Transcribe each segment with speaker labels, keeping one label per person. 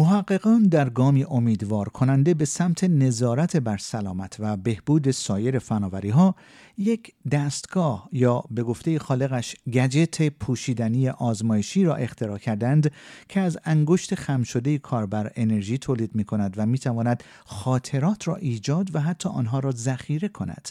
Speaker 1: محققان در گامی امیدوار کننده به سمت نظارت بر سلامت و بهبود سایر فناوری ها یک دستگاه یا به گفته خالقش گجت پوشیدنی آزمایشی را اختراع کردند که از انگشت خم شده کاربر انرژی تولید می کند و می تواند خاطرات را ایجاد و حتی آنها را ذخیره کند.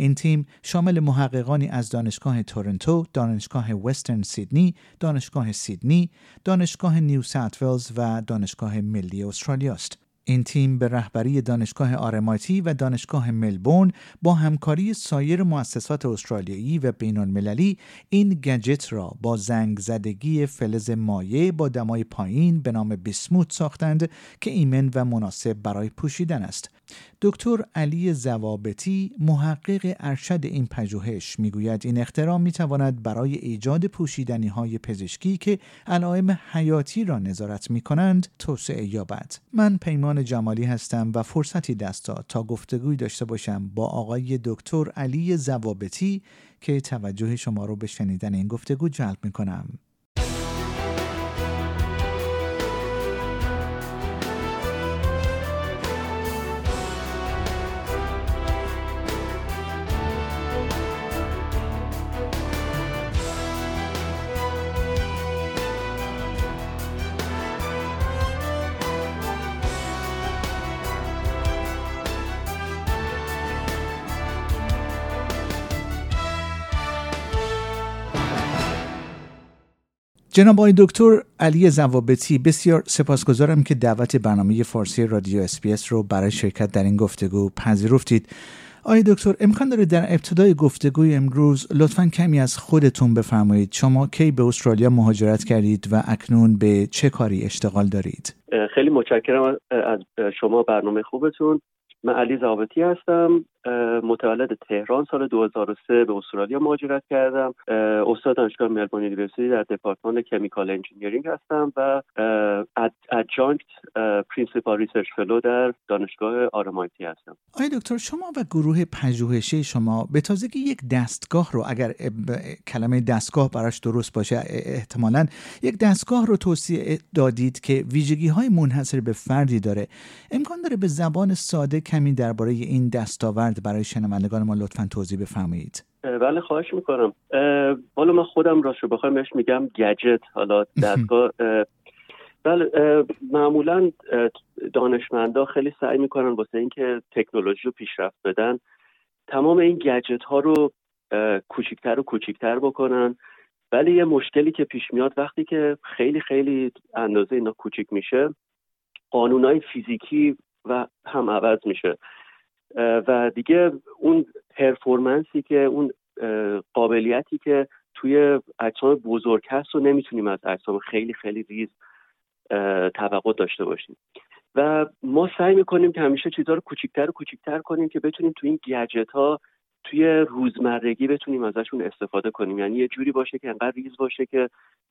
Speaker 1: این تیم شامل محققانی از دانشگاه تورنتو، دانشگاه وسترن سیدنی، دانشگاه سیدنی، دانشگاه نیو ساوت و دانشگاه ملی استرالیا است. این تیم به رهبری دانشگاه آرمایتی و دانشگاه ملبورن با همکاری سایر مؤسسات استرالیایی و بین المللی این گجت را با زنگ زدگی فلز مایع با دمای پایین به نام بیسموت ساختند که ایمن و مناسب برای پوشیدن است. دکتر علی زوابتی محقق ارشد این پژوهش می‌گوید این اختراع می تواند برای ایجاد پوشیدنی های پزشکی که علائم حیاتی را نظارت می کنند توسعه یابد من پیمان جمالی هستم و فرصتی دست داد تا گفتگوی داشته باشم با آقای دکتر علی زوابتی که توجه شما رو به شنیدن این گفتگو جلب می کنم جناب آقای دکتر علی زوابتی بسیار سپاسگزارم که دعوت برنامه فارسی رادیو اسپیس رو برای شرکت در این گفتگو پذیرفتید. آقای دکتر امکان داره در ابتدای گفتگوی امروز لطفا کمی از خودتون بفرمایید. شما کی به استرالیا مهاجرت کردید و اکنون به چه کاری اشتغال دارید؟
Speaker 2: خیلی متشکرم از شما برنامه خوبتون. من علی زابطی هستم. متولد تهران سال 2003 به استرالیا مهاجرت کردم. استاد دانشگاه Melbourne University در دپارتمان chemical engineering هستم و adjunct principal research fellow در دانشگاه RMIT هستم.
Speaker 1: آقای دکتر شما و گروه پژوهشی شما به تازگی یک دستگاه رو اگر کلمه دستگاه براش درست باشه احتمالا یک دستگاه رو توسعه دادید که ویژگی های منحصر به فردی داره. امکان داره به زبان ساده کمی درباره این دستاورد برای شنوندگان ما لطفا توضیح بفرمایید.
Speaker 2: بله خواهش می‌کنم. حالا من خودم راست رو بخوایم بهش میگم گجت. حالا دستگاه بله معمولا دانشمندا خیلی سعی می‌کنن واسه اینکه تکنولوژی رو پیشرفت بدن. تمام این گجت ها رو کوچیکتر و کوچیکتر بکنن. ولی یه مشکلی که پیش میاد وقتی که خیلی خیلی اندازه اینا کوچیک میشه قانونهای فیزیکی و هم عوض میشه. و دیگه اون پرفورمنسی که اون قابلیتی که توی اجسام بزرگ هست رو نمی‌تونیم از اجسام خیلی خیلی ریز توقع داشته باشیم. و ما سعی می‌کنیم که همیشه چیزها رو کوچیکتر و کوچیکتر کنیم که بتونیم توی این گجت ها توی روزمرگی بتونیم ازشون استفاده کنیم. یعنی یه جوری باشه که انقدر ریز باشه که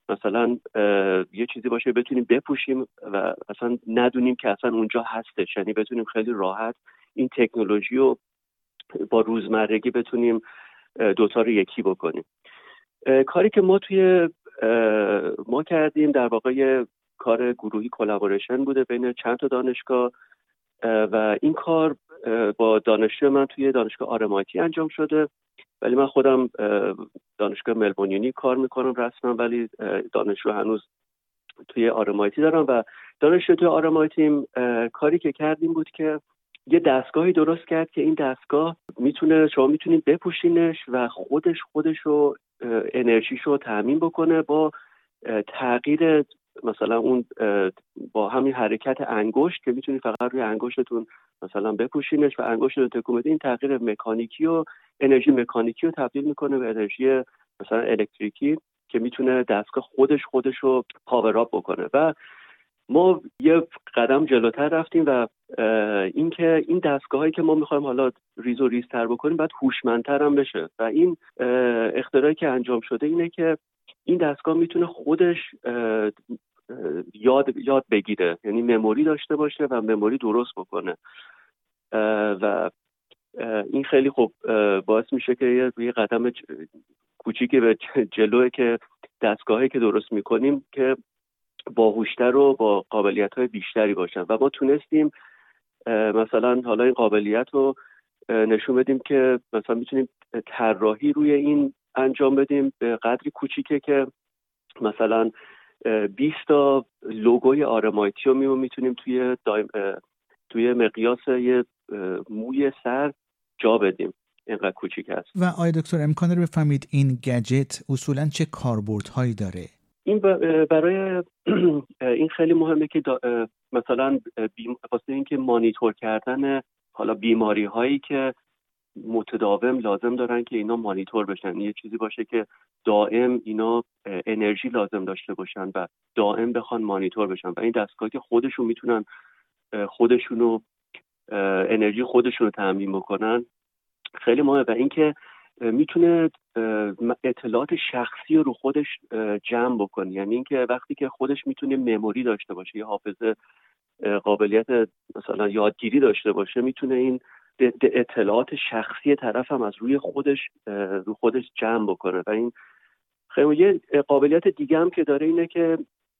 Speaker 2: مثلا یه چیزی باشه بتونیم بپوشیم و اصلا ندونیم که اصلا اونجا هستش. یعنی بتونیم خیلی راحت این تکنولوژی رو با روزمرگی بتونیم دوتا رو یکی بکنیم. کاری که ما توی ما کردیم در واقع کار گروهی collaboration بوده بین چند تا دانشگاه و این کار با دانشجو من توی دانشگاه RMIT انجام شده. ولی من خودم دانشگاه Melbourne Uni کار می‌کنم رسما ولی دانشجو هنوز توی آرمایتی دارم. و دانشجو توی آرمایتیم کاری که کردیم بود که یه دستگاهی درست کرد که این دستگاه می‌تونه شما می‌تونید بپوشینش و خودش خودش رو انرژیش رو تامین بکنه با تغییر مثلا اون با همین حرکت انگشت که می‌تونید فقط روی انگشتتون مثلا بپوشینش و انگشت رو تکون این تغییر مکانیکی و انرژی مکانیکی رو تبدیل می‌کنه به انرژی مثلا الکتریکی که می‌تونه دستگاه خودش خودش رو پاوراب بکنه. و ما یه قدم جلوتر رفتیم و اینکه این دستگاه هایی که ما می‌خوایم حالا ریز و ریزتر بکنیم باید هوشمندتر هم بشه. و این اختراعی که انجام شده اینه که این دستگاه می‌تونه خودش یاد یاد بگیره. یعنی مموری داشته باشه و مموری درست بکنه. و این خیلی خوب باعث میشه که یه قدم کوچیکی به جلوه که دستگاهی که درست می‌کنیم که باهوشتر و با قابلیت های بیشتری باشن. و ما تونستیم مثلا حالا این قابلیت رو نشون بدیم که مثلا می‌تونیم طراحی روی این انجام بدیم به قدری کوچیکه که مثلا 20 تا لوگوی آرمایتی رو می‌تونیم توی توی مقیاس یه موی سر جا بدیم. اینقدر کوچیک است
Speaker 1: و آیا دکتر امکان رو بفهمید این گجت اصولا چه کاربردهایی داره؟
Speaker 2: این برای این خیلی مهمه که مثلا واسه اینکه مانیتور کردن حالا بیماری هایی که متداوم لازم دارن که اینا مانیتور بشن. یه چیزی باشه که دائم اینا انرژی لازم داشته باشن و دائم بخوان مانیتور بشن و این دستگاه که خودشون می‌تونن خودشونو انرژی خودشون رو تامین بکنن خیلی مهمه. و اینکه می‌تونه اطلاعات شخصی رو خودش جمع بکنه. یعنی اینکه وقتی که خودش می‌تونه مموری داشته باشه یا حافظه قابلیت مثلا یادگیری داشته باشه می‌تونه این اطلاعات شخصی طرف هم از روی خودش رو خودش جمع بکنه. و این خیلی یه قابلیت دیگه هم که داره اینه که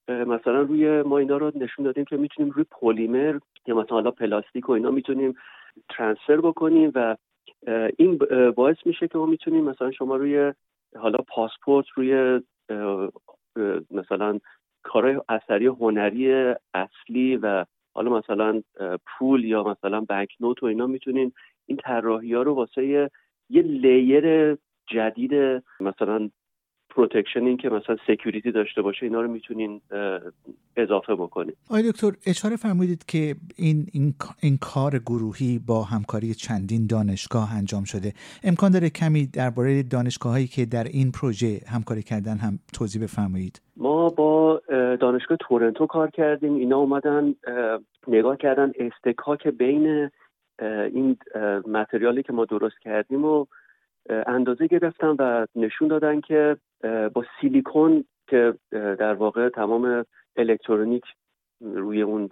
Speaker 2: مثلا روی ما اینا رو نشون دادیم که می‌تونیم روی پلیمر یا مثلا پلاستیک و اینا می‌تونیم ترانسفر بکنیم و این باعث میشه که ما می‌تونیم مثلا شما روی حالا پاسپورت روی مثلا کارهای اثری هنری اصلی و حالا مثلا پول یا مثلا بنک نوت و اینا می‌تونین این طراحی ها رو واسه یه layer جدید مثلا protection این که مثلا security داشته باشه اینا رو می‌تونین اضافه بکنید
Speaker 1: آقای دکتر اشاره فرمودید که این, این, این کار گروهی با همکاری چندین دانشگاه انجام شده. امکان داره کمی درباره دانشگاه هایی که در این پروژه همکاری کردن هم توضیح بفرمایید.
Speaker 2: ما با دانشگاه تورنتو کار کردیم. اینا اومدن نگاه کردن اصطکاک بین این متریالی که ما درست کردیم و اندازه گرفتن و نشون دادن که با سیلیکون که در واقع تمام الکترونیک روی اون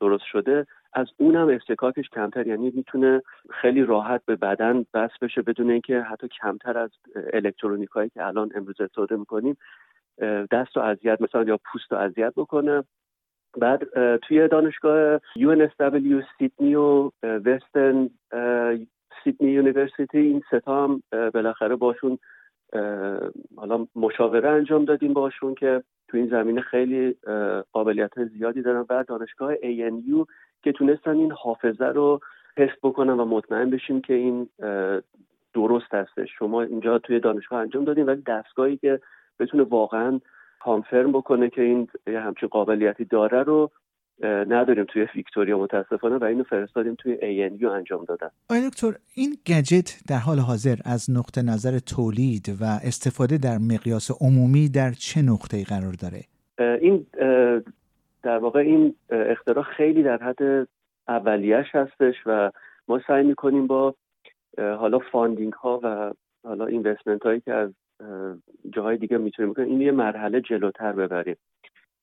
Speaker 2: درست شده از اونم استکاکش کمتر. یعنی می‌تونه خیلی راحت به بدن بس بشه بدون اینکه حتی کمتر از الکترونیک هایی که الان امروز استفاده می‌کنیم دست و اذیت مثلا یا پوست و اذیت بکنه. بعد توی دانشگاه UNSW سیدنی و Western Sydney University این سه تا هم بالاخره باشون حالا مشاوره انجام دادیم باشون که تو این زمینه خیلی قابلیت زیادی دارن و دانشگاه ANU که تونستن این حافظه رو تست بکنن و مطمئن بشیم که این درست هستش شما اینجا توی دانشگاه انجام دادیم ولی دستگاهی که بتونه واقعا کانفرم بکنه که این یه همچین قابلیتی داره رو نداریم توی ویکتوریا متاسفانه و اینو فرستادیم توی ANU انجام دادن.
Speaker 1: آقای دکتر این گجت در حال حاضر از نقطه نظر تولید و استفاده در مقیاس عمومی در چه نقطه‌ای قرار داره؟
Speaker 2: این در واقع این اختراع خیلی در حد اولیش هستش و ما سعی می‌کنیم با حالا funding ها و حالا investment هایی که از جاهای دیگه می‌تونیم بکنیم این یه مرحله جلوتر ببریم.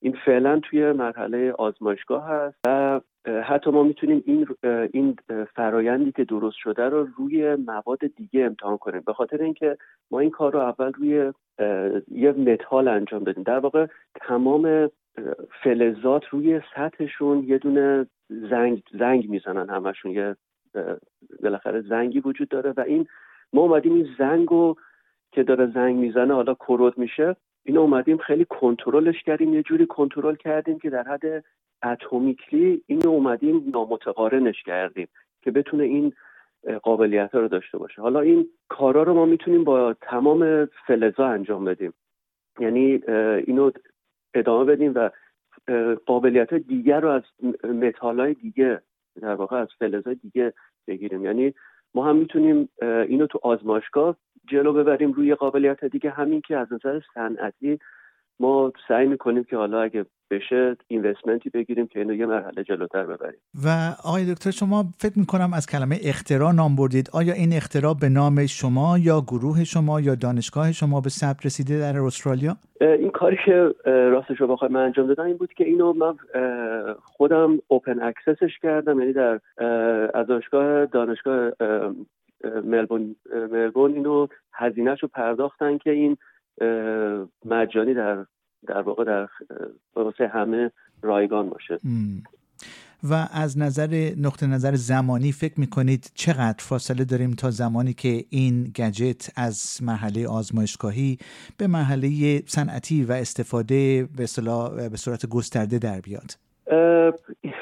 Speaker 2: این فعلا توی مرحله آزمایشگاه هست و حتی ما می‌تونیم این این فرایندی که درست شده رو روی مواد دیگه امتحان کنیم. به خاطر اینکه ما این کار رو اول روی یه متال انجام دادیم. در واقع تمام فلزات روی سطحشون یه دونه زنگ زنگ می‌زنن همشون. یه بالاخره زنگی وجود داره و این ما اومدیم این زنگ رو که داره زنگ می‌زنه حالا کرود میشه این اومدیم خیلی کنترلش کردیم یه جوری کنترل کردیم که در حد اتمیکلی این اومدیم نامتقارنش کردیم که بتونه این قابلیت ها رو داشته باشه. حالا این کارا رو ما می‌تونیم با تمام فلزا انجام بدیم. یعنی اینو ادامه بدیم و قابلیت دیگر رو از متال های دیگه در واقع از فلزای دیگه بگیریم. یعنی ما هم می‌تونیم اینو تو آزمایشگاه جلو ببریم روی قابلیت دیگه. همین که از نظر صنعتی ما سعی می‌کنیم که حالا اگه بشه اینوستمنتی بگیریم که اینو یه مرحله جلوتر ببریم.
Speaker 1: و آقای دکتر شما فکر می‌کنم از کلمه اختراع نام بردید. آیا این اختراع به نام شما یا گروه شما یا دانشگاه شما به ثبت رسیده در استرالیا؟
Speaker 2: این کاری که راستش رو بخوام من انجام دادم این بود که اینو من خودم اوپن اکسسش کردم. یعنی در از دانشگاه دانشگاه ملبون ملبون اینو هزینهش رو پرداختن که این مجانی در در واقع در واسه همه رایگان باشه.
Speaker 1: و از نظر نقطه نظر زمانی فکر می‌کنید چقدر فاصله داریم تا زمانی که این گجت از مرحله آزمایشگاهی به مرحله صنعتی و استفاده به, به صورت گسترده در بیاد؟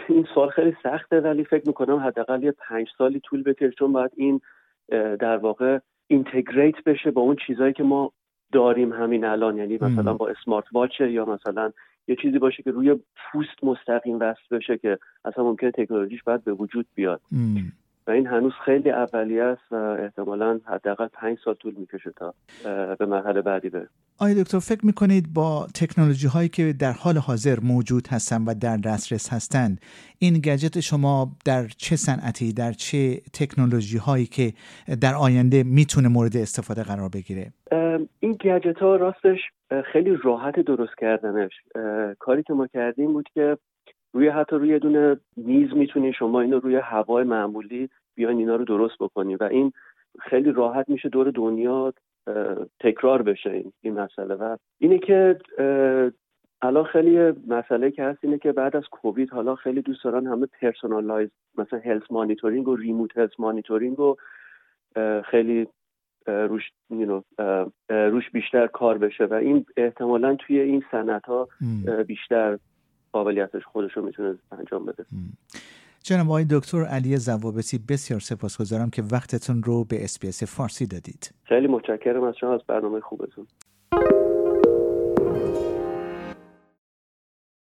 Speaker 2: این سوال خیلی سخته ولی فکر می‌کنم حداقل یه پنج سالی طول بکشه چون باید این در واقع اینتگریت بشه با اون چیزهایی که ما داریم همین الان. یعنی مثلا با اسمارت واچ یا مثلا یه چیزی باشه که روی پوست مستقیم وصل بشه که اصلا ممکنه تکنولوژیش باید به وجود بیاد. و این هنوز خیلی اولیه است و احتمالا حداقل پنج سال طول می‌کشه تا به مرحله بعدی بره
Speaker 1: آیا دکتر فکر می‌کنید با تکنولوژی هایی که در حال حاضر موجود هستند و در دسترس هستند این گجت شما در چه صنعتی در چه تکنولوژی هایی که در آینده می‌تونه مورد استفاده قرار بگیره؟
Speaker 2: این گجت ها راستش خیلی راحت درست کردنش. کاری که ما کردیم بود که روی حتی روی دونه میز می‌تونی شما اینو روی هوای معمولی بیاین اینا رو درست بکنی و این خیلی راحت میشه دور دنیا تکرار بشه این, این مسئله. و اینه که الان خیلی مسئله که هست اینه که بعد از کووید حالا خیلی دوست دارن همه personalized مثلا health monitoring و remote health monitoring و خیلی روش روش بیشتر کار بشه. و این احتمالا توی این صنعت ها بیشتر قابلیتش خودش رو می‌تونه انجام بده.
Speaker 1: جناب آقای دکتر علی زوابتی بسیار سپاسگزارم که وقتتون رو به اسپیس فارسی دادید.
Speaker 2: خیلی متشکرم از شما از برنامه خوبتون.